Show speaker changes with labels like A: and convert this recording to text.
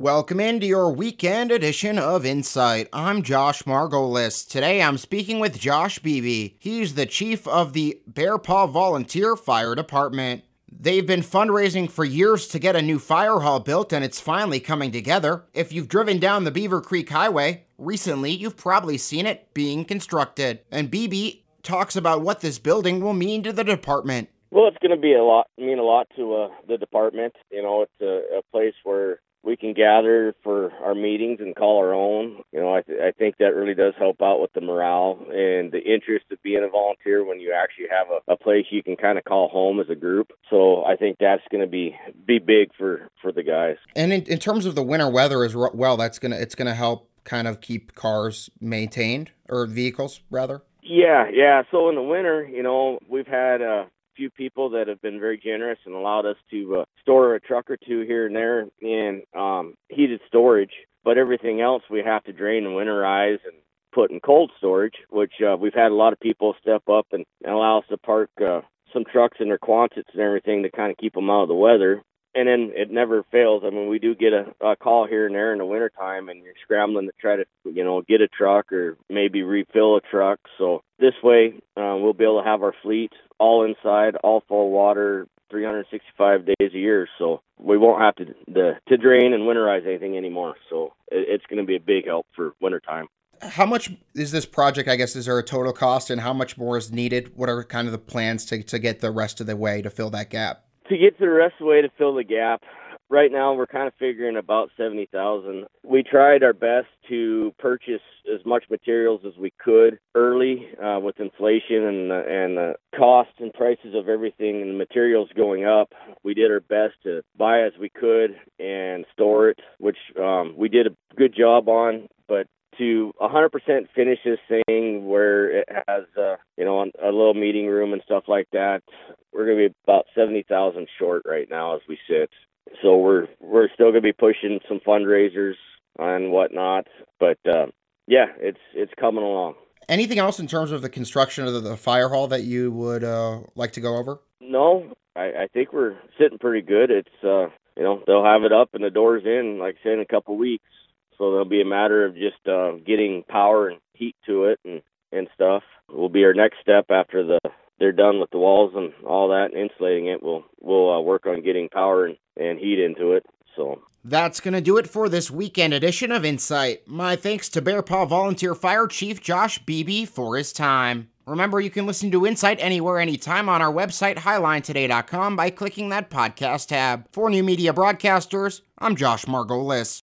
A: Welcome into your weekend edition of Insight. I'm Josh Margolis. Today I'm speaking with Josh Beebe. He's the chief of the Bear Paw Volunteer Fire Department. They've been fundraising for years to get a new fire hall built, and it's finally coming together. If you've driven down the Beaver Creek Highway recently, you've probably seen it being constructed. And Beebe talks about what this building will mean to the department.
B: Well, it's going to be a lot, mean a lot to uh, the department. You know, it's a, a place where we can gather for our meetings and call our own. You know, I, th- I think that really does help out with the morale and the interest of being a volunteer when you actually have a, a place you can kind of call home as a group. So I think that's going to be be big for for the guys.
A: And in, in terms of the winter weather as well, that's gonna it's gonna help kind of keep cars maintained or vehicles rather.
B: Yeah, yeah. So in the winter, you know, we've had uh, few people that have been very generous and allowed us to uh, store a truck or two here and there in um, heated storage. But everything else we have to drain and winterize and put in cold storage, which uh, we've had a lot of people step up and, allow us to park uh, some trucks in their Quonsets and everything to kind of keep them out of the weather and then it never fails. I mean, we do get a, a call here and there in the wintertime, and you're scrambling to try to, you know, get a truck or maybe refill a truck. So this way, uh, we'll be able to have our fleet all inside, all full water, 365 days a year. So we won't have to the, to drain and winterize anything anymore. So it, it's going to be a big help for wintertime.
A: How much is this project? I guess is there a total cost, and how much more is needed? What are kind of the plans to to get the rest of the way to fill that gap?
B: To get to the rest of the way to fill the gap, right now we're kind of figuring about 70,000. We tried our best to purchase as much materials as we could early uh, with inflation and uh, and the cost and prices of everything and materials going up. We did our best to buy as we could and store it, which um, we did a good job on, but to 100% finish this thing where it has, uh, you know, a little meeting room and stuff like that, we're going to be about 70,000 short right now as we sit. So we're we're still going to be pushing some fundraisers and whatnot, but uh, yeah, it's it's coming along.
A: Anything else in terms of the construction of the, the fire hall that you would uh, like to go over?
B: No, I, I think we're sitting pretty good. It's uh, you know they'll have it up and the doors in, like I said, in a couple of weeks. So there'll be a matter of just uh, getting power and heat to it and and stuff. Will be our next step after the they're done with the walls and all that and insulating it. We'll we'll uh, work on getting power and, and heat into it. So
A: that's going to do it for this weekend edition of Insight. My thanks to Bear Paw Volunteer Fire Chief Josh Beebe for his time. Remember, you can listen to Insight anywhere, anytime on our website, hilinetoday.com, by clicking that podcast tab. For New Media Broadcasters, I'm Josh Margolis.